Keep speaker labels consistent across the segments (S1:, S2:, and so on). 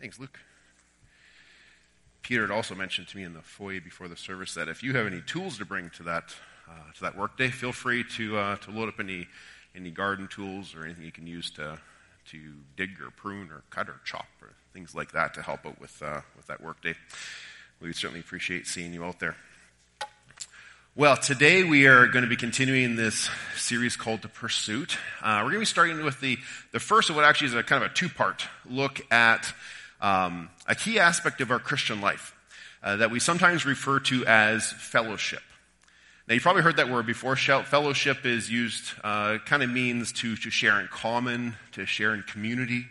S1: Thanks, Luke. Peter had also mentioned to me in the foyer before the service that if you have any tools to bring to that uh, to that workday, feel free to uh, to load up any any garden tools or anything you can use to to dig or prune or cut or chop or things like that to help out with uh, with that workday. We would certainly appreciate seeing you out there. Well, today we are going to be continuing this series called The Pursuit. Uh, we're going to be starting with the, the first of what actually is a kind of a two part look at um, a key aspect of our Christian life uh, that we sometimes refer to as fellowship. Now, you've probably heard that word before. Fellowship is used, uh, kind of means to, to share in common, to share in community.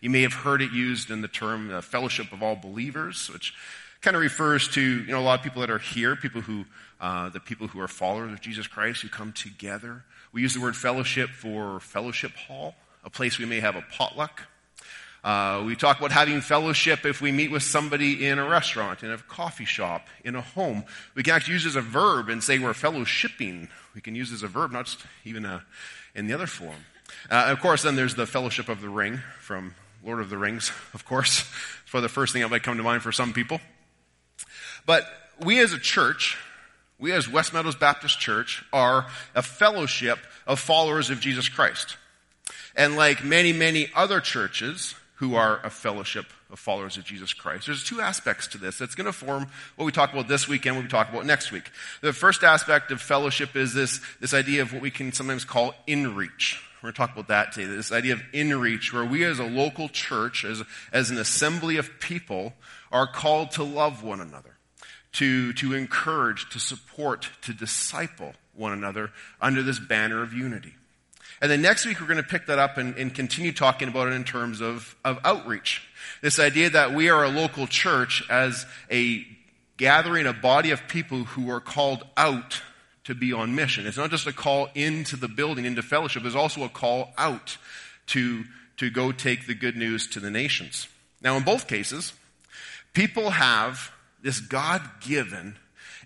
S1: You may have heard it used in the term uh, fellowship of all believers, which kind of refers to you know a lot of people that are here, people who uh, the people who are followers of Jesus Christ who come together. We use the word fellowship for fellowship hall, a place we may have a potluck. Uh, we talk about having fellowship if we meet with somebody in a restaurant, in a coffee shop, in a home. We can actually use as a verb and say we're fellowshipping. We can use as a verb, not even a, in the other form. Uh, of course, then there's the fellowship of the ring from Lord of the Rings, of course. It's probably the first thing that might come to mind for some people. But we as a church, we as West Meadows Baptist Church are a fellowship of followers of Jesus Christ. And like many, many other churches who are a fellowship of followers of Jesus Christ, there's two aspects to this that's going to form what we talk about this week and what we talk about next week. The first aspect of fellowship is this, this idea of what we can sometimes call in reach. We're going to talk about that today. This idea of in reach, where we as a local church, as, as an assembly of people, are called to love one another to, to encourage, to support, to disciple one another under this banner of unity. And then next week, we're going to pick that up and, and, continue talking about it in terms of, of outreach. This idea that we are a local church as a gathering, a body of people who are called out to be on mission. It's not just a call into the building, into fellowship. There's also a call out to, to go take the good news to the nations. Now, in both cases, people have this God given,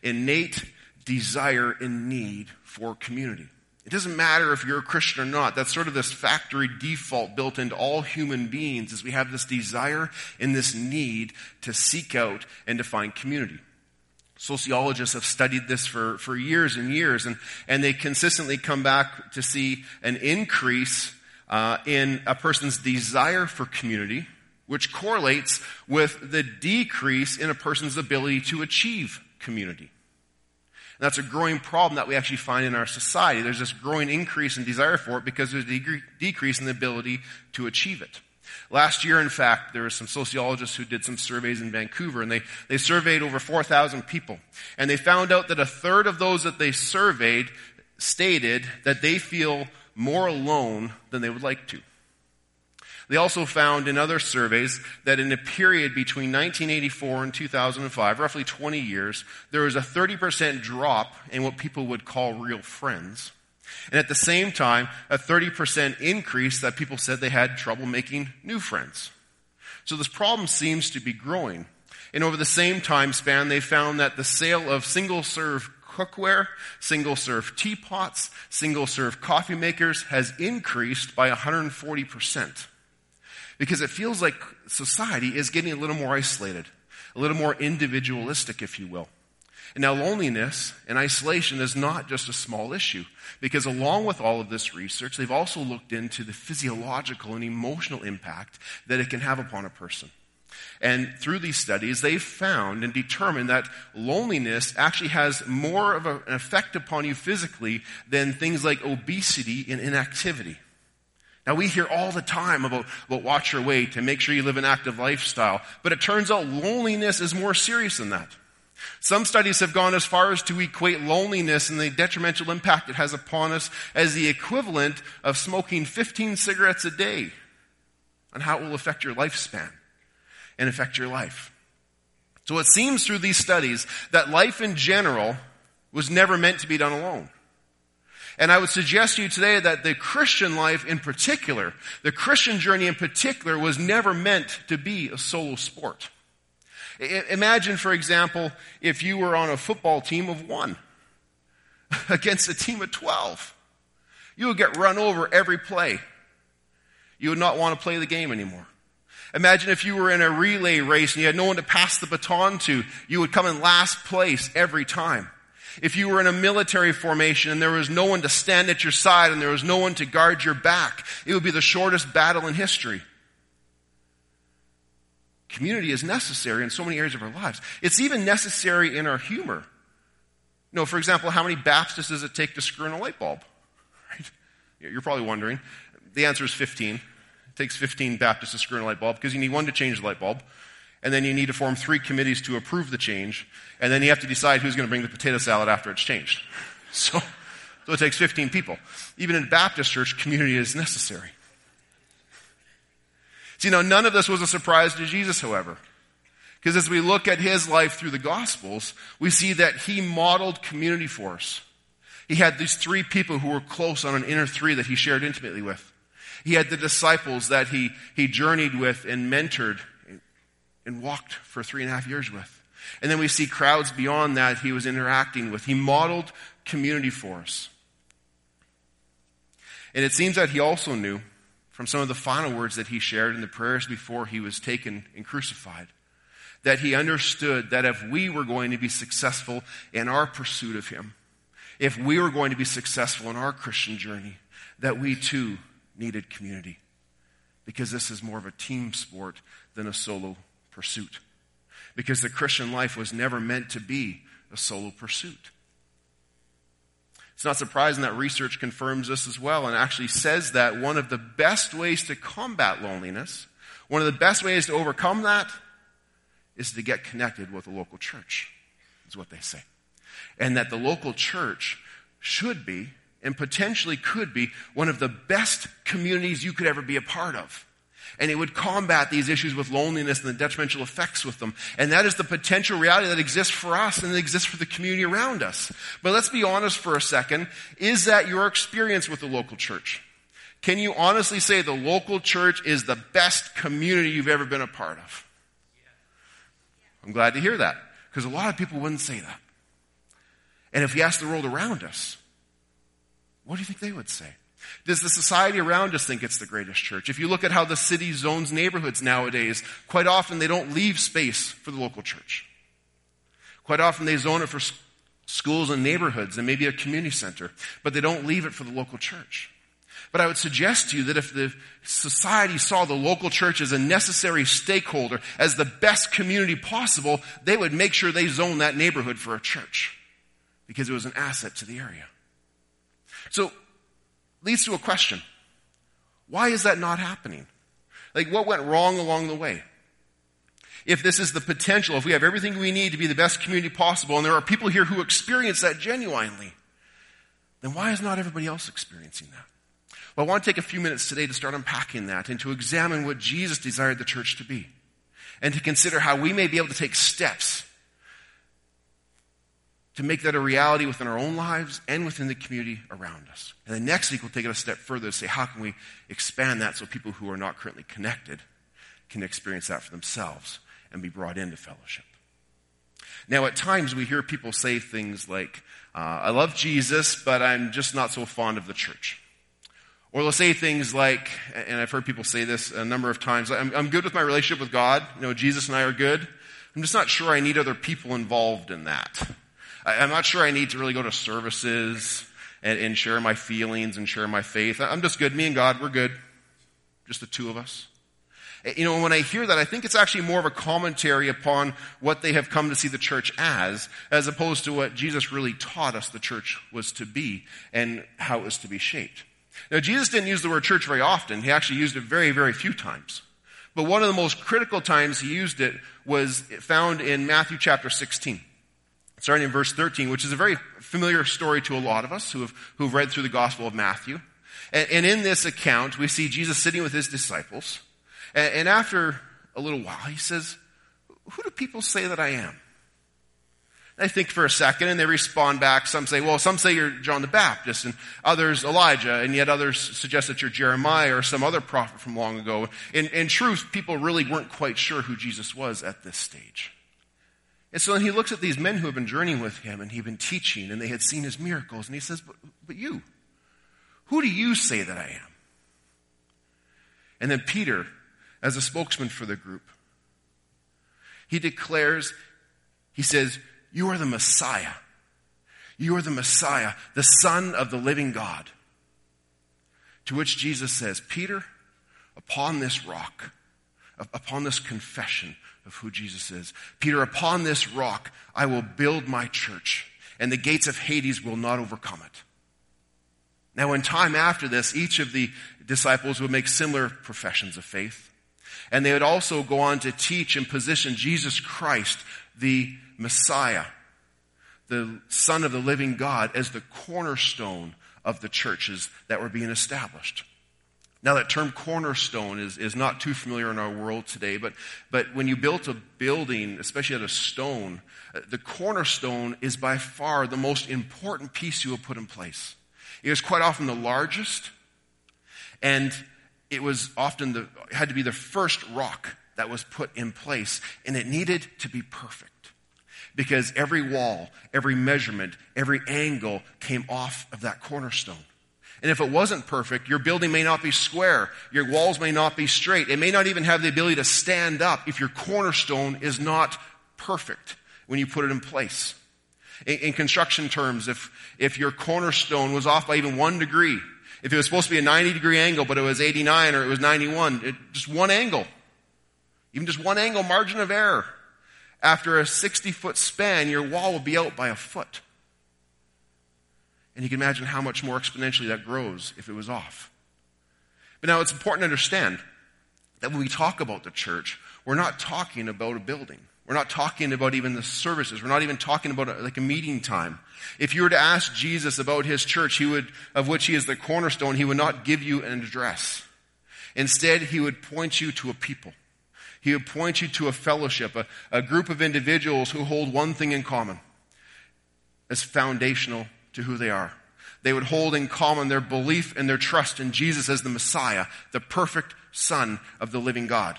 S1: innate desire and need for community. It doesn't matter if you're a Christian or not. That's sort of this factory default built into all human beings is we have this desire and this need to seek out and to find community. Sociologists have studied this for, for years and years, and, and they consistently come back to see an increase uh, in a person's desire for community which correlates with the decrease in a person's ability to achieve community. That's a growing problem that we actually find in our society. There's this growing increase in desire for it because there's a decrease in the ability to achieve it. Last year, in fact, there were some sociologists who did some surveys in Vancouver, and they, they surveyed over 4,000 people. And they found out that a third of those that they surveyed stated that they feel more alone than they would like to. They also found in other surveys that in a period between 1984 and 2005, roughly 20 years, there was a 30% drop in what people would call real friends. And at the same time, a 30% increase that people said they had trouble making new friends. So this problem seems to be growing. And over the same time span, they found that the sale of single serve cookware, single serve teapots, single serve coffee makers has increased by 140% because it feels like society is getting a little more isolated, a little more individualistic, if you will. And now loneliness and isolation is not just a small issue, because along with all of this research, they've also looked into the physiological and emotional impact that it can have upon a person. And through these studies, they've found and determined that loneliness actually has more of an effect upon you physically than things like obesity and inactivity. Now we hear all the time about, about watch your weight and make sure you live an active lifestyle, but it turns out loneliness is more serious than that. Some studies have gone as far as to equate loneliness and the detrimental impact it has upon us as the equivalent of smoking 15 cigarettes a day on how it will affect your lifespan and affect your life. So it seems through these studies that life in general was never meant to be done alone. And I would suggest to you today that the Christian life in particular, the Christian journey in particular, was never meant to be a solo sport. Imagine, for example, if you were on a football team of one against a team of 12. You would get run over every play. You would not want to play the game anymore. Imagine if you were in a relay race and you had no one to pass the baton to, you would come in last place every time. If you were in a military formation and there was no one to stand at your side and there was no one to guard your back, it would be the shortest battle in history. Community is necessary in so many areas of our lives. It's even necessary in our humor. You know, for example, how many Baptists does it take to screw in a light bulb? Right? You're probably wondering. The answer is 15. It takes 15 Baptists to screw in a light bulb because you need one to change the light bulb. And then you need to form three committees to approve the change. And then you have to decide who's going to bring the potato salad after it's changed. So, so it takes 15 people. Even in Baptist church, community is necessary. See, now none of this was a surprise to Jesus, however. Because as we look at his life through the Gospels, we see that he modeled community for us. He had these three people who were close on an inner three that he shared intimately with. He had the disciples that he, he journeyed with and mentored and walked for three and a half years with. And then we see crowds beyond that he was interacting with. He modeled community for us. And it seems that he also knew from some of the final words that he shared in the prayers before he was taken and crucified that he understood that if we were going to be successful in our pursuit of him, if we were going to be successful in our Christian journey, that we too needed community. Because this is more of a team sport than a solo pursuit. Because the Christian life was never meant to be a solo pursuit. It's not surprising that research confirms this as well and actually says that one of the best ways to combat loneliness, one of the best ways to overcome that, is to get connected with a local church, is what they say. And that the local church should be and potentially could be one of the best communities you could ever be a part of and it would combat these issues with loneliness and the detrimental effects with them. And that is the potential reality that exists for us and that exists for the community around us. But let's be honest for a second. Is that your experience with the local church? Can you honestly say the local church is the best community you've ever been a part of? I'm glad to hear that because a lot of people wouldn't say that. And if we ask the world around us, what do you think they would say? Does the society around us think it's the greatest church? If you look at how the city zones neighborhoods nowadays, quite often they don't leave space for the local church. Quite often they zone it for schools and neighborhoods and maybe a community center, but they don't leave it for the local church. But I would suggest to you that if the society saw the local church as a necessary stakeholder, as the best community possible, they would make sure they zone that neighborhood for a church because it was an asset to the area. So leads to a question. Why is that not happening? Like, what went wrong along the way? If this is the potential, if we have everything we need to be the best community possible, and there are people here who experience that genuinely, then why is not everybody else experiencing that? Well, I want to take a few minutes today to start unpacking that and to examine what Jesus desired the church to be. And to consider how we may be able to take steps to make that a reality within our own lives and within the community around us. And then next week, we'll take it a step further to say, how can we expand that so people who are not currently connected can experience that for themselves and be brought into fellowship? Now, at times, we hear people say things like, uh, I love Jesus, but I'm just not so fond of the church. Or they'll say things like, and I've heard people say this a number of times, I'm, I'm good with my relationship with God. You know, Jesus and I are good. I'm just not sure I need other people involved in that. I'm not sure I need to really go to services and, and share my feelings and share my faith. I'm just good. Me and God, we're good. Just the two of us. Eh, you know, when I hear that, I think it's actually more of a commentary upon what they have come to see the church as, as opposed to what Jesus really taught us the church was to be and how it was to be shaped. Now, Jesus didn't use the word church very often. He actually used it very, very few times. But one of the most critical times he used it was found in Matthew chapter 16 starting in verse 13, which is a very familiar story to a lot of us who have, who've read through the Gospel of Matthew. And, and in this account, we see Jesus sitting with his disciples. And, and after a little while, he says, Who do people say that I am? They think for a second and they respond back. Some say, well, some say you're John the Baptist and others Elijah and yet others suggest that you're Jeremiah or some other prophet from long ago. In, in truth, people really weren't quite sure who Jesus was at this stage. And so he looks at these men who have been journeying with him and he'd been teaching and they had seen his miracles and he says, but, but you, who do you say that I am? And then Peter, as a spokesman for the group. He declares, he says, You are the Messiah. You are the Messiah, the Son of the living God. To which Jesus says, Peter, upon this rock, upon this confession of who Jesus is, Peter, upon this rock, I will build my church, and the gates of Hades will not overcome it. Now, in time after this, each of the disciples would make similar professions of faith. And they would also go on to teach and position Jesus Christ, the Messiah, the Son of the living God, as the cornerstone of the churches that were being established. Now, that term cornerstone is, is not too familiar in our world today, but, but when you built a building, especially out of stone, uh, the cornerstone is by far the most important piece you will put in place. It was quite often the largest, and it was often the, had to be the first rock that was put in place, and it needed to be perfect. Because every wall, every measurement, every angle came off of that cornerstone. And if it wasn't perfect, your building may not be square. Your walls may not be straight. It may not even have the ability to stand up if your cornerstone is not perfect when you put it in place. In, in construction terms, if, if your cornerstone was off by even one degree, if it was supposed to be a 90 degree angle, but it was 89 or it was 91, it, just one angle, even just one angle margin of error, after a 60 foot span, your wall will be out by a foot. And you can imagine how much more exponentially that grows if it was off. But now it's important to understand that when we talk about the church, we're not talking about a building. We're not talking about even the services. We're not even talking about a, like a meeting time. If you were to ask Jesus about his church, he would, of which he is the cornerstone, he would not give you an address. Instead, he would point you to a people. He would point you to a fellowship, a, a group of individuals who hold one thing in common as foundational to who they are. They would hold in common their belief and their trust in Jesus as the Messiah, the perfect Son of the living God.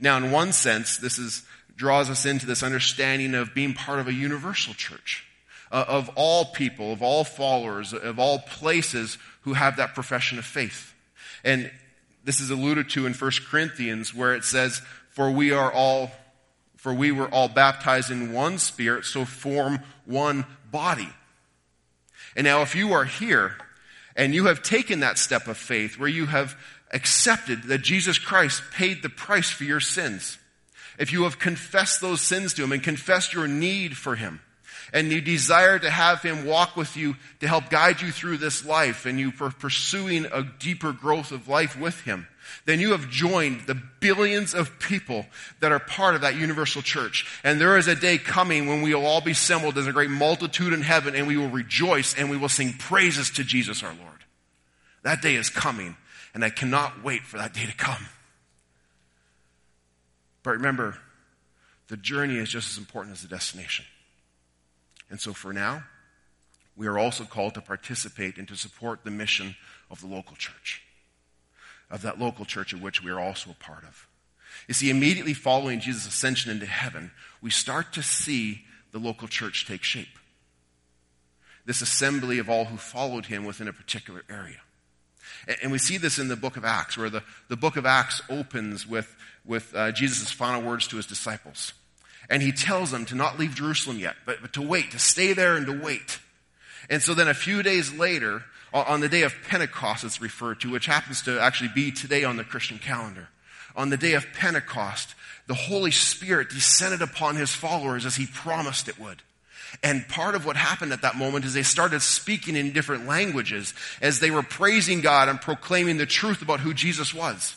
S1: Now, in one sense, this is draws us into this understanding of being part of a universal church, uh, of all people, of all followers, of all places who have that profession of faith. And this is alluded to in 1 Corinthians where it says, For we are all, for we were all baptized in one spirit, so form one body. And now if you are here and you have taken that step of faith where you have accepted that Jesus Christ paid the price for your sins, if you have confessed those sins to Him and confessed your need for Him, and you desire to have Him walk with you to help guide you through this life, and you are pursuing a deeper growth of life with Him, then you have joined the billions of people that are part of that universal church. And there is a day coming when we will all be assembled as a great multitude in heaven, and we will rejoice and we will sing praises to Jesus our Lord. That day is coming, and I cannot wait for that day to come. But remember, the journey is just as important as the destination. And so for now, we are also called to participate and to support the mission of the local church, of that local church of which we are also a part of. You see, immediately following Jesus' ascension into heaven, we start to see the local church take shape. This assembly of all who followed him within a particular area. And we see this in the book of Acts, where the, the book of Acts opens with, with uh, Jesus' final words to his disciples. And he tells them to not leave Jerusalem yet, but, but to wait, to stay there and to wait. And so then a few days later, on the day of Pentecost, it's referred to, which happens to actually be today on the Christian calendar. On the day of Pentecost, the Holy Spirit descended upon his followers as he promised it would. And part of what happened at that moment is they started speaking in different languages as they were praising God and proclaiming the truth about who Jesus was.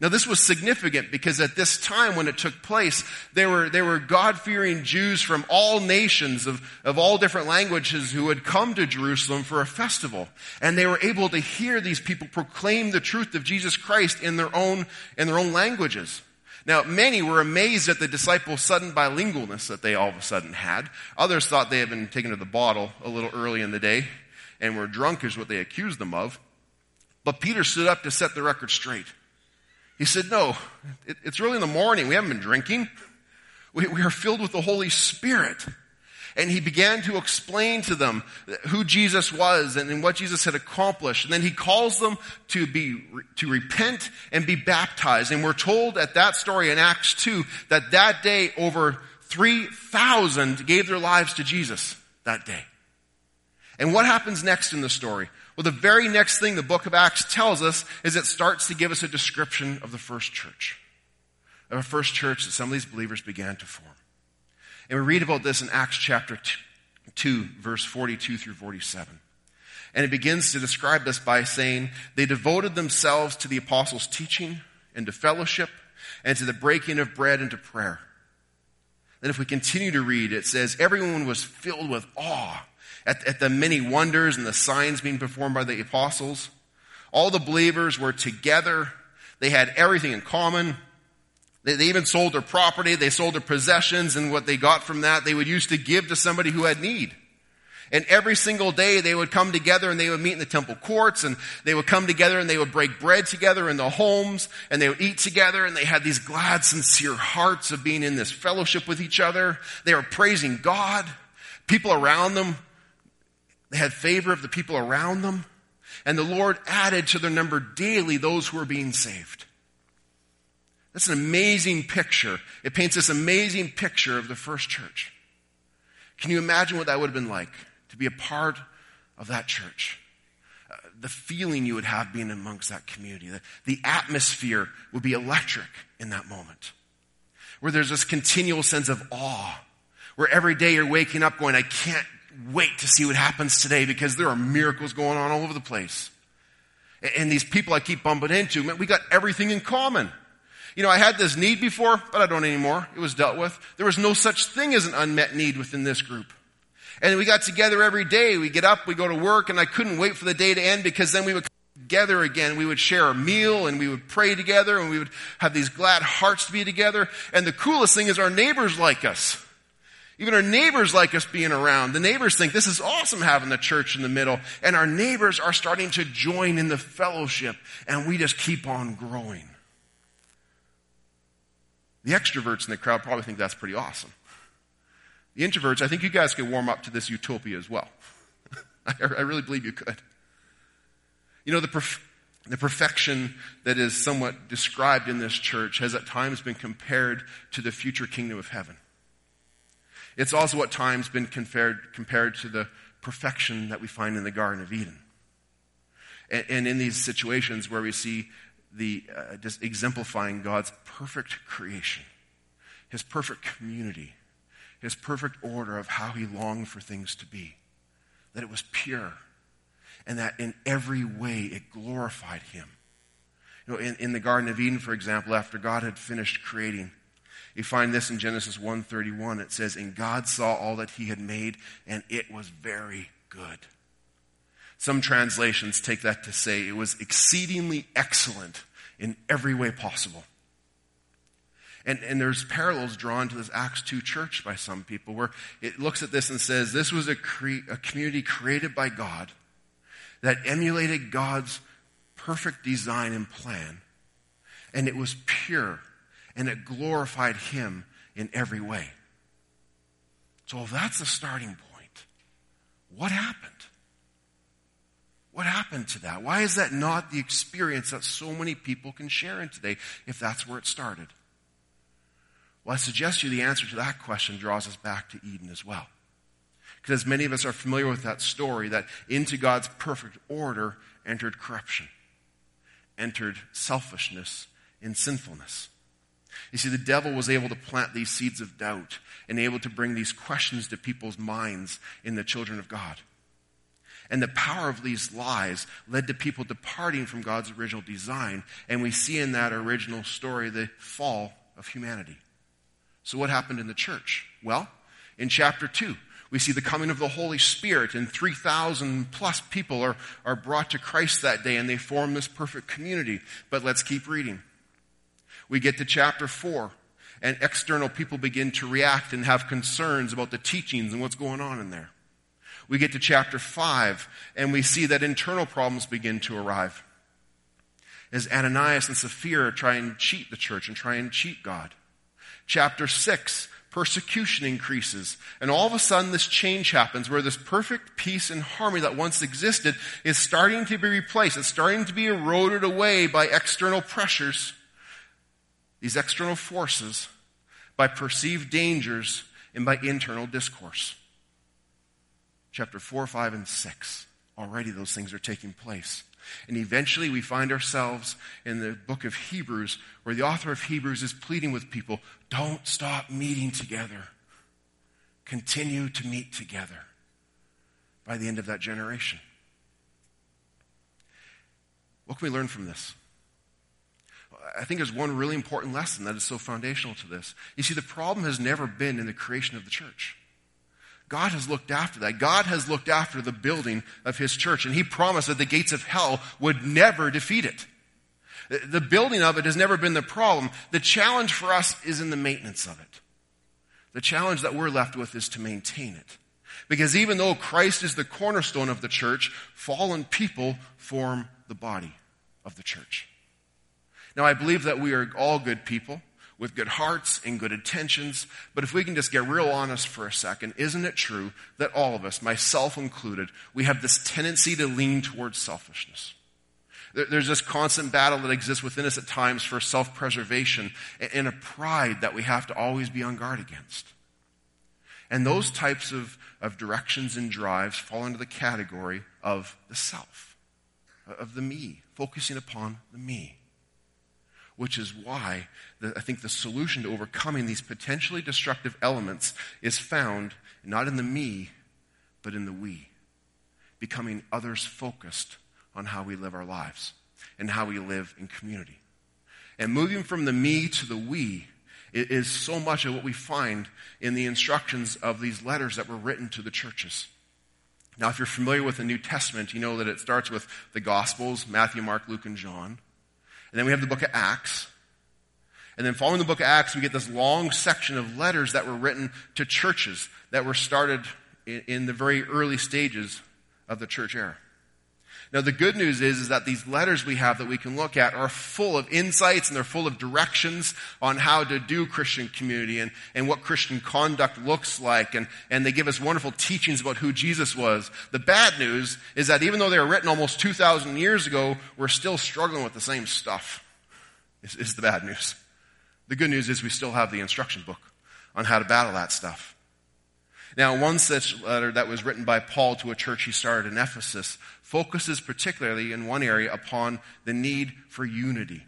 S1: Now this was significant because at this time when it took place, there were, there were God-fearing Jews from all nations of, of all different languages who had come to Jerusalem for a festival. And they were able to hear these people proclaim the truth of Jesus Christ in their own, in their own languages. Now, many were amazed at the disciples' sudden bilingualness that they all of a sudden had. Others thought they had been taken to the bottle a little early in the day and were drunk, is what they accused them of. But Peter stood up to set the record straight. He said, No, it, it's early in the morning. We haven't been drinking. We, we are filled with the Holy Spirit. and he began to explain to them who Jesus was and, and what Jesus had accomplished. And then he calls them to be, to repent and be baptized. And we're told at that story in Acts 2 that that day over 3,000 gave their lives to Jesus that day. And what happens next in the story? Well, the very next thing the book of Acts tells us is it starts to give us a description of the first church. Of a first church that some of these believers began to form. And we read about this in Acts chapter 2, verse 42 through 47. And it begins to describe this by saying, they devoted themselves to the apostles' teaching and to fellowship and to the breaking of bread and to prayer. Then if we continue to read, it says, everyone was filled with awe at, at the many wonders and the signs being performed by the apostles. All the believers were together. They had everything in common. They, they even sold their property. They sold their possessions and what they got from that they would use to give to somebody who had need. And every single day they would come together and they would meet in the temple courts and they would come together and they would break bread together in the homes and they would eat together and they had these glad, sincere hearts of being in this fellowship with each other. They were praising God. People around them, they had favor of the people around them. And the Lord added to their number daily those who were being saved. That's an amazing picture. It paints this amazing picture of the first church. Can you imagine what that would have been like to be a part of that church? Uh, the feeling you would have being amongst that community, the, the atmosphere would be electric in that moment. Where there's this continual sense of awe, where every day you're waking up going, I can't wait to see what happens today because there are miracles going on all over the place. And these people I keep bumping into, man, we got everything in common. You know, I had this need before, but I don't anymore. It was dealt with. There was no such thing as an unmet need within this group. And we got together every day. We get up, we go to work, and I couldn't wait for the day to end because then we would come together again. We would share a meal and we would pray together and we would have these glad hearts to be together. And the coolest thing is our neighbors like us. Even our neighbors like us being around. The neighbors think this is awesome having the church in the middle. And our neighbors are starting to join in the fellowship and we just keep on growing. The extroverts in the crowd probably think that's pretty awesome. The introverts, I think you guys could warm up to this utopia as well. I, I, really believe you could. You know, the, perf- the perfection that is somewhat described in this church has at times been compared to the future kingdom of heaven. It's also at times been compared, compared to the perfection that we find in the Garden of Eden. And, and in these situations where we see the uh, just exemplifying God's perfect creation, his perfect community, his perfect order of how he longed for things to be. That it was pure, and that in every way it glorified him. You know, in, in the Garden of Eden, for example, after God had finished creating, you find this in Genesis 1:31. It says, "And God saw all that he had made, and it was very good." Some translations take that to say it was exceedingly excellent in every way possible. And, and there's parallels drawn to this Acts 2 church by some people where it looks at this and says this was a, cre- a community created by God that emulated God's perfect design and plan. And it was pure and it glorified Him in every way. So if that's the starting point, what happened? What happened to that? Why is that not the experience that so many people can share in today if that's where it started? Well, I suggest you the answer to that question draws us back to Eden as well. Because many of us are familiar with that story that into God's perfect order entered corruption, entered selfishness and sinfulness. You see, the devil was able to plant these seeds of doubt and able to bring these questions to people's minds in the children of God. And the power of these lies led to people departing from God's original design. And we see in that original story the fall of humanity. So, what happened in the church? Well, in chapter 2, we see the coming of the Holy Spirit, and 3,000 plus people are, are brought to Christ that day, and they form this perfect community. But let's keep reading. We get to chapter 4, and external people begin to react and have concerns about the teachings and what's going on in there. We get to chapter 5 and we see that internal problems begin to arrive. As Ananias and Sapphira try and cheat the church and try and cheat God. Chapter 6, persecution increases. And all of a sudden, this change happens where this perfect peace and harmony that once existed is starting to be replaced. It's starting to be eroded away by external pressures, these external forces, by perceived dangers, and by internal discourse. Chapter 4, 5, and 6. Already those things are taking place. And eventually we find ourselves in the book of Hebrews where the author of Hebrews is pleading with people don't stop meeting together. Continue to meet together by the end of that generation. What can we learn from this? I think there's one really important lesson that is so foundational to this. You see, the problem has never been in the creation of the church. God has looked after that. God has looked after the building of His church, and He promised that the gates of hell would never defeat it. The building of it has never been the problem. The challenge for us is in the maintenance of it. The challenge that we're left with is to maintain it. Because even though Christ is the cornerstone of the church, fallen people form the body of the church. Now, I believe that we are all good people with good hearts and good intentions. But if we can just get real honest for a second, isn't it true that all of us, myself included, we have this tendency to lean towards selfishness? There's this constant battle that exists within us at times for self preservation and a pride that we have to always be on guard against. And those types of, of directions and drives fall into the category of the self, of the me, focusing upon the me which is why the, I think the solution to overcoming these potentially destructive elements is found not in the me, but in the we. Becoming others focused on how we live our lives and how we live in community. And moving from the me to the we is so much of what we find in the instructions of these letters that were written to the churches. Now, if you're familiar with the New Testament, you know that it starts with the Gospels Matthew, Mark, Luke, and John. And then we have the book of Acts. And then following the book of Acts, we get this long section of letters that were written to churches that were started in, in the very early stages of the church era. Now, the good news is, is that these letters we have that we can look at are full of insights and they're full of directions on how to do Christian community and, and what Christian conduct looks like. And, and they give us wonderful teachings about who Jesus was. The bad news is that even though they were written almost 2,000 years ago, we're still struggling with the same stuff, is, is the bad news. The good news is we still have the instruction book on how to battle that stuff. Now, one such letter that was written by Paul to a church he started in Ephesus focuses particularly in one area upon the need for unity.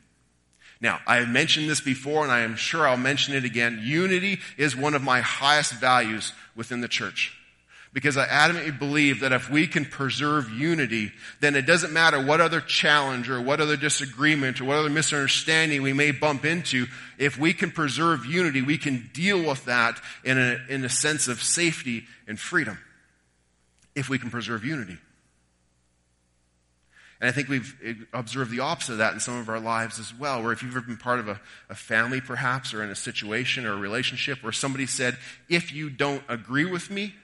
S1: Now, I have mentioned this before and I am sure I'll mention it again. Unity is one of my highest values within the church. Because I adamantly believe that if we can preserve unity, then it doesn't matter what other challenge or what other disagreement or what other misunderstanding we may bump into. If we can preserve unity, we can deal with that in a, in a sense of safety and freedom. If we can preserve unity. And I think we've observed the opposite of that in some of our lives as well, where if you've ever been part of a, a, family perhaps or in a situation or a relationship where somebody said, if you don't agree with me,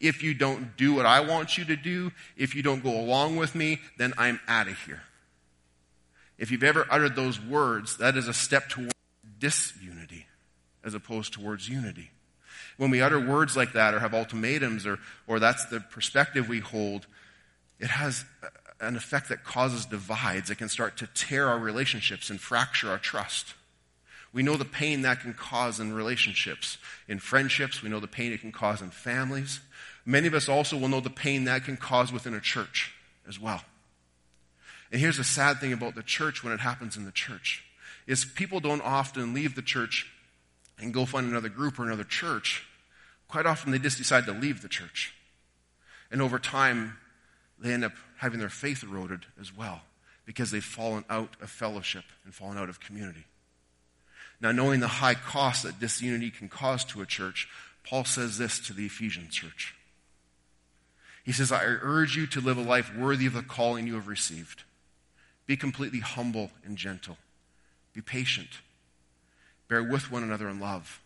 S1: if you don't do what I want you to do, if you don't go along with me, then I'm out of here. If you've ever uttered those words, that is a step towards disunity as opposed towards unity. When we utter words like that or have ultimatums or, or that's the perspective we hold, it has an effect that causes divides. It can start to tear our relationships and fracture our trust. We know the pain that can cause in relationships, in friendships. We know the pain it can cause in families. Many of us also will know the pain that can cause within a church as well. And here's the sad thing about the church when it happens in the church is people don't often leave the church and go find another group or another church. Quite often they just decide to leave the church. And over time, they end up having their faith eroded as well because they've fallen out of fellowship and fallen out of community. Now, knowing the high cost that disunity can cause to a church, Paul says this to the Ephesian church. He says, I urge you to live a life worthy of the calling you have received. Be completely humble and gentle. Be patient. Bear with one another in love.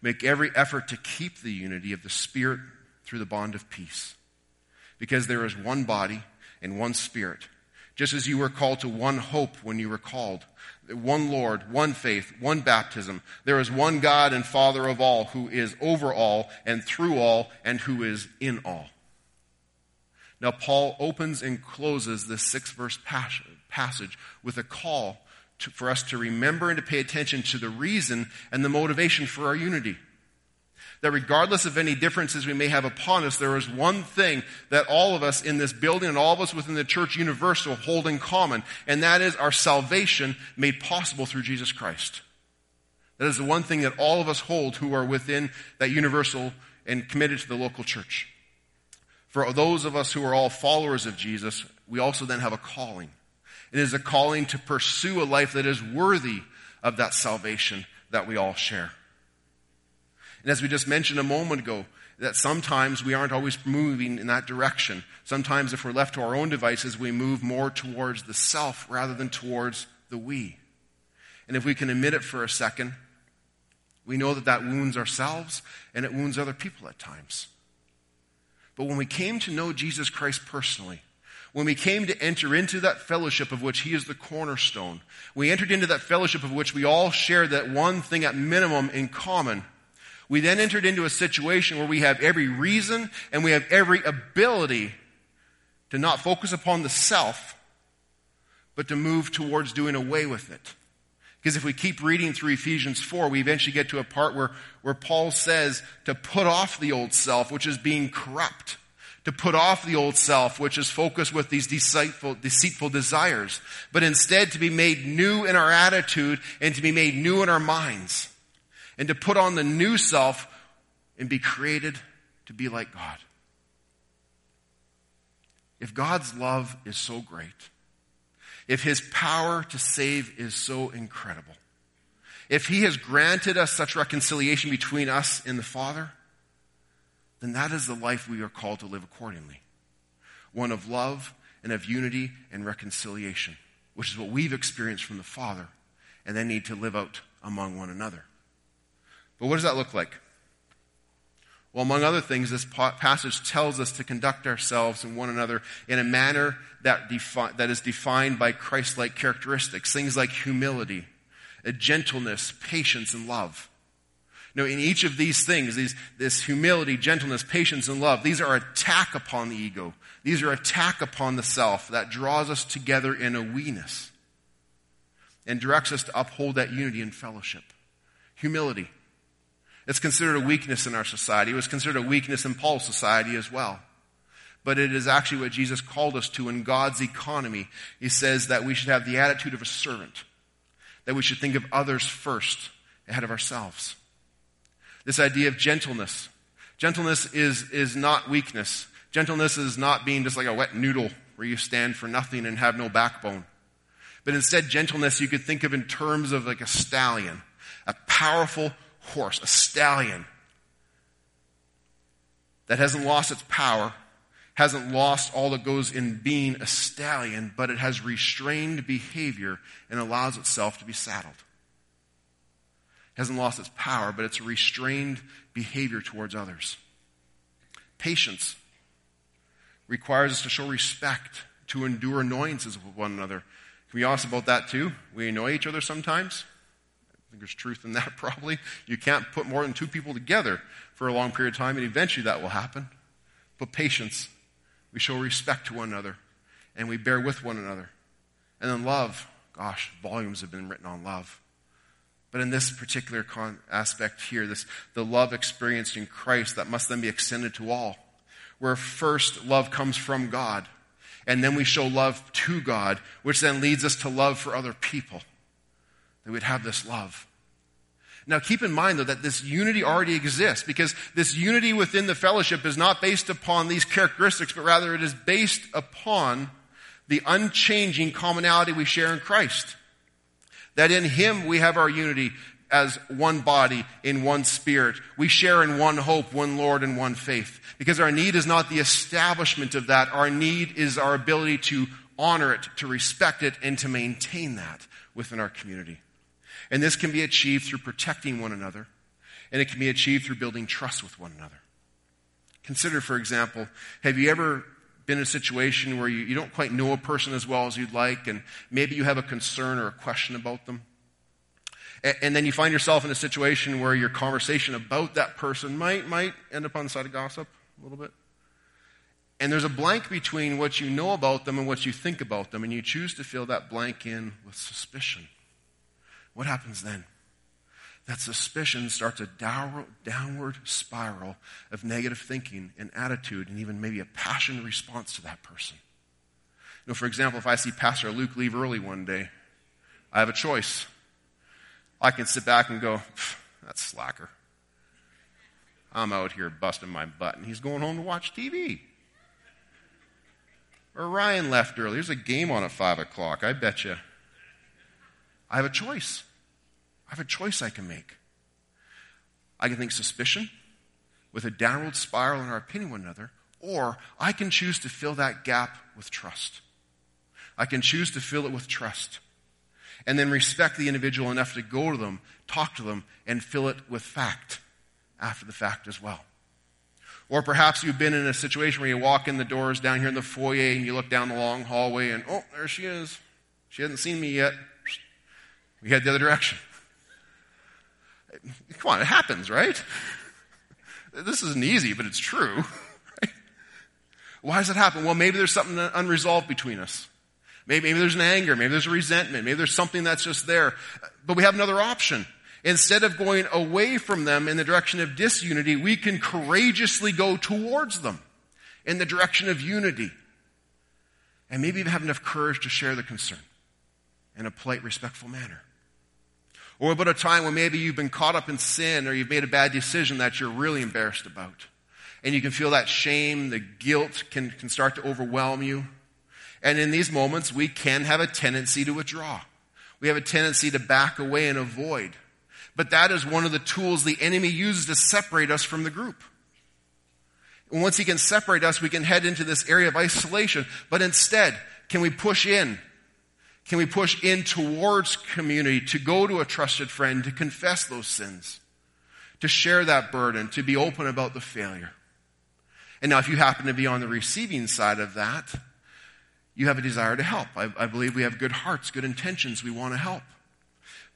S1: Make every effort to keep the unity of the Spirit through the bond of peace. Because there is one body and one Spirit, just as you were called to one hope when you were called. One Lord, one faith, one baptism. There is one God and Father of all, who is over all and through all and who is in all. Now, Paul opens and closes this six verse passage with a call to, for us to remember and to pay attention to the reason and the motivation for our unity that regardless of any differences we may have upon us, there is one thing that all of us in this building and all of us within the church universal hold in common, and that is our salvation made possible through Jesus Christ. That is the one thing that all of us hold who are within that universal and committed to the local church. For those of us who are all followers of Jesus, we also then have a calling. It is a calling to pursue a life that is worthy of that salvation that we all share. And as we just mentioned a moment ago, that sometimes we aren't always moving in that direction. Sometimes if we're left to our own devices, we move more towards the self rather than towards the we. And if we can admit it for a second, we know that that wounds ourselves and it wounds other people at times. But when we came to know Jesus Christ personally, when we came to enter into that fellowship of which He is the cornerstone, we entered into that fellowship of which we all share that one thing at minimum in common, we then entered into a situation where we have every reason and we have every ability to not focus upon the self, but to move towards doing away with it. Because if we keep reading through Ephesians 4, we eventually get to a part where, where Paul says to put off the old self, which is being corrupt. To put off the old self, which is focused with these deceitful, deceitful desires. But instead to be made new in our attitude and to be made new in our minds and to put on the new self and be created to be like God. If God's love is so great, if his power to save is so incredible, if he has granted us such reconciliation between us and the Father, then that is the life we are called to live accordingly. One of love and of unity and reconciliation, which is what we've experienced from the Father and then need to live out among one another. But what does that look like? Well, among other things, this passage tells us to conduct ourselves and one another in a manner that, defi- that is defined by Christ like characteristics, things like humility, gentleness, patience, and love. Now, in each of these things, these, this humility, gentleness, patience, and love, these are attack upon the ego. These are attack upon the self that draws us together in a weeness and directs us to uphold that unity and fellowship. Humility. It's considered a weakness in our society. It was considered a weakness in Paul's society as well. But it is actually what Jesus called us to in God's economy. He says that we should have the attitude of a servant, that we should think of others first ahead of ourselves. This idea of gentleness. Gentleness is, is not weakness. Gentleness is not being just like a wet noodle where you stand for nothing and have no backbone. But instead, gentleness you could think of in terms of like a stallion, a powerful horse, a stallion that hasn't lost its power, hasn't lost all that goes in being a stallion, but it has restrained behavior and allows itself to be saddled. It hasn't lost its power, but it's a restrained behavior towards others. Patience requires us to show respect, to endure annoyances with one another. Can we be honest about that too? We annoy each other sometimes think there's truth in that probably. You can't put more than two people together for a long period of time, and eventually that will happen. But patience. We show respect to one another, and we bear with one another. And then love. Gosh, volumes have been written on love. But in this particular con- aspect here, this, the love experienced in Christ that must then be extended to all. Where first love comes from God, and then we show love to God, which then leads us to love for other people that we'd have this love. Now keep in mind though that this unity already exists because this unity within the fellowship is not based upon these characteristics, but rather it is based upon the unchanging commonality we share in Christ. That in Him we have our unity as one body in one spirit. We share in one hope, one Lord, and one faith. Because our need is not the establishment of that. Our need is our ability to honor it, to respect it, and to maintain that within our community. And this can be achieved through protecting one another, and it can be achieved through building trust with one another. Consider, for example, have you ever been in a situation where you, you don't quite know a person as well as you'd like, and maybe you have a concern or a question about them? And, and then you find yourself in a situation where your conversation about that person might, might end up on the side of gossip a little bit. And there's a blank between what you know about them and what you think about them, and you choose to fill that blank in with suspicion. What happens then? That suspicion starts a downward spiral of negative thinking and attitude, and even maybe a passion response to that person. You know, for example, if I see Pastor Luke leave early one day, I have a choice. I can sit back and go, that's slacker. I'm out here busting my butt, and he's going home to watch TV. Or Ryan left early. There's a game on at 5 o'clock. I bet you. I have a choice. I have a choice I can make. I can think suspicion with a downward spiral in our opinion of one another, or I can choose to fill that gap with trust. I can choose to fill it with trust. And then respect the individual enough to go to them, talk to them, and fill it with fact after the fact as well. Or perhaps you've been in a situation where you walk in the doors down here in the foyer and you look down the long hallway and, oh, there she is. She hasn't seen me yet. We head the other direction. Come on, it happens, right? This isn't easy, but it's true. Right? Why does it happen? Well, maybe there's something unresolved between us. Maybe, maybe there's an anger. Maybe there's a resentment. Maybe there's something that's just there. But we have another option. Instead of going away from them in the direction of disunity, we can courageously go towards them in the direction of unity. And maybe even have enough courage to share the concern in a polite, respectful manner. Or about a time when maybe you've been caught up in sin or you've made a bad decision that you're really embarrassed about. And you can feel that shame, the guilt can, can start to overwhelm you. And in these moments, we can have a tendency to withdraw. We have a tendency to back away and avoid. But that is one of the tools the enemy uses to separate us from the group. And once he can separate us, we can head into this area of isolation. But instead, can we push in can we push in towards community to go to a trusted friend, to confess those sins, to share that burden, to be open about the failure? And now, if you happen to be on the receiving side of that, you have a desire to help. I, I believe we have good hearts, good intentions. We want to help.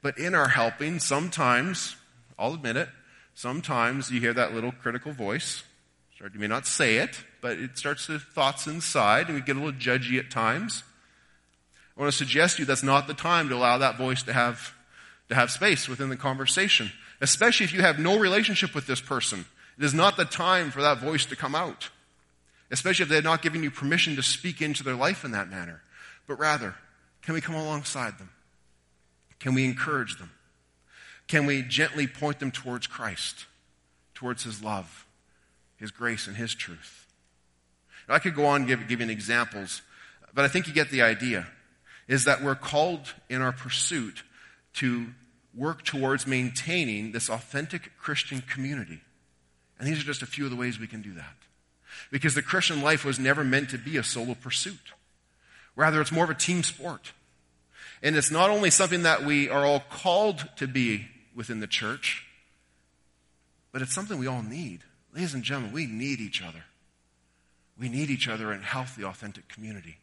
S1: But in our helping, sometimes, I'll admit it, sometimes you hear that little critical voice. You may not say it, but it starts to thoughts inside, and we get a little judgy at times. I want to suggest to you that's not the time to allow that voice to have, to have space within the conversation, especially if you have no relationship with this person. It is not the time for that voice to come out, especially if they're not giving you permission to speak into their life in that manner. But rather, can we come alongside them? Can we encourage them? Can we gently point them towards Christ, towards His love, His grace, and His truth? Now, I could go on give, giving examples, but I think you get the idea is that we're called in our pursuit to work towards maintaining this authentic Christian community. And these are just a few of the ways we can do that. Because the Christian life was never meant to be a solo pursuit. Rather, it's more of a team sport. And it's not only something that we are all called to be within the church, but it's something we all need. Ladies and gentlemen, we need each other. We need each other in healthy, authentic community.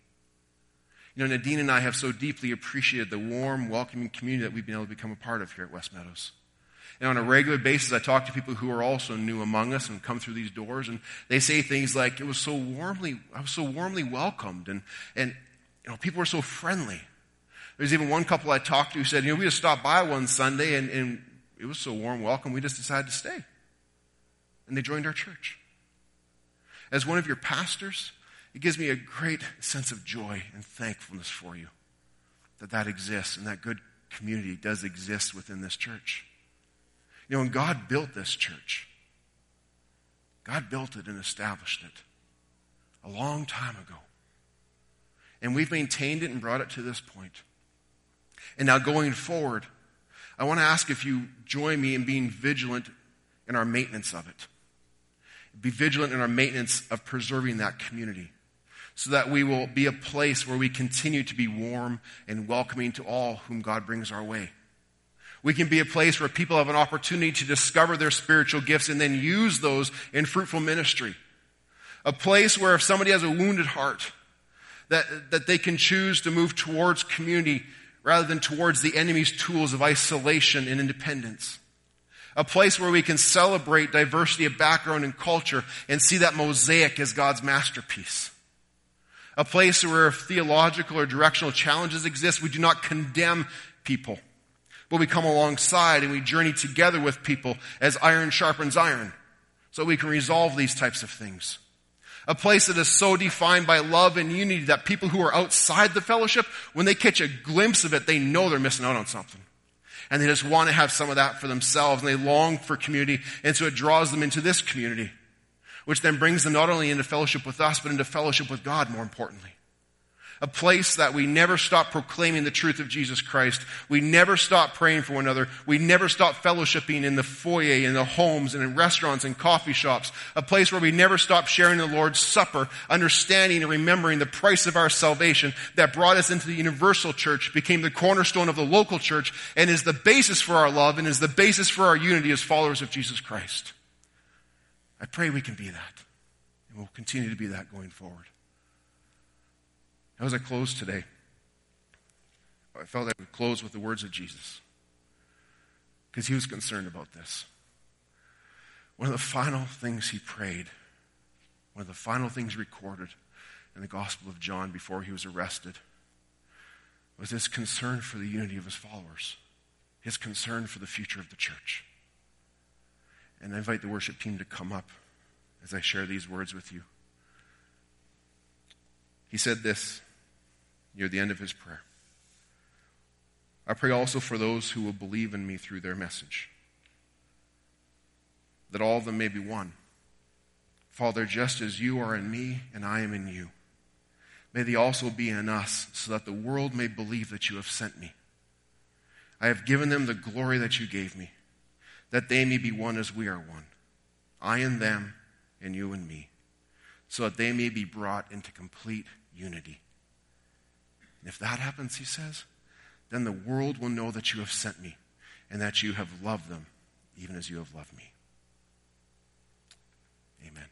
S1: You know, Nadine and I have so deeply appreciated the warm, welcoming community that we've been able to become a part of here at West Meadows. And on a regular basis, I talk to people who are also new among us and come through these doors, and they say things like, "It was so warmly, I was so warmly welcomed," and and you know, people were so friendly. There's even one couple I talked to who said, "You know, we just stopped by one Sunday, and, and it was so warm welcome, we just decided to stay," and they joined our church. As one of your pastors, it gives me a great sense of joy and thankfulness for you that that exists and that good community does exist within this church. You know, when God built this church, God built it and established it a long time ago. And we've maintained it and brought it to this point. And now going forward, I want to ask if you join me in being vigilant in our maintenance of it. Be vigilant in our maintenance of preserving that community so that we will be a place where we continue to be warm and welcoming to all whom God brings our way. We can be a place where people have an opportunity to discover their spiritual gifts and then use those in fruitful ministry. A place where if somebody has a wounded heart, that, that they can choose to move towards community rather than towards the enemy's tools of isolation and independence. A place where we can celebrate diversity of background and culture and see that mosaic as God's masterpiece. A place where theological or directional challenges exist, we do not condemn people, but we come alongside and we journey together with people as iron sharpens iron so we can resolve these types of things. A place that is so defined by love and unity that people who are outside the fellowship, when they catch a glimpse of it, they know they're missing out on something. And they just want to have some of that for themselves and they long for community. And so it draws them into this community, which then brings them not only into fellowship with us, but into fellowship with God more importantly a place that we never stop proclaiming the truth of Jesus Christ. We never stop praying for one another. We never stop fellowshipping in the foyer, in the homes, and in restaurants and coffee shops. A place where we never stop sharing the Lord's Supper, understanding and remembering the price of our salvation that brought us into the universal church, became the cornerstone of the local church, and is the basis for our love and is the basis for our unity as followers of Jesus Christ. I pray we can be that. And we'll continue to be that going forward. As I close today, I felt I would close with the words of Jesus because he was concerned about this. One of the final things he prayed, one of the final things recorded in the Gospel of John before he was arrested, was his concern for the unity of his followers, his concern for the future of the church. And I invite the worship team to come up as I share these words with you. He said this near the end of his prayer. I pray also for those who will believe in me through their message, that all of them may be one. Father, just as you are in me and I am in you, may they also be in us, so that the world may believe that you have sent me. I have given them the glory that you gave me, that they may be one as we are one, I and them, and you and me, so that they may be brought into complete unity. And if that happens, he says, then the world will know that you have sent me and that you have loved them even as you have loved me. Amen.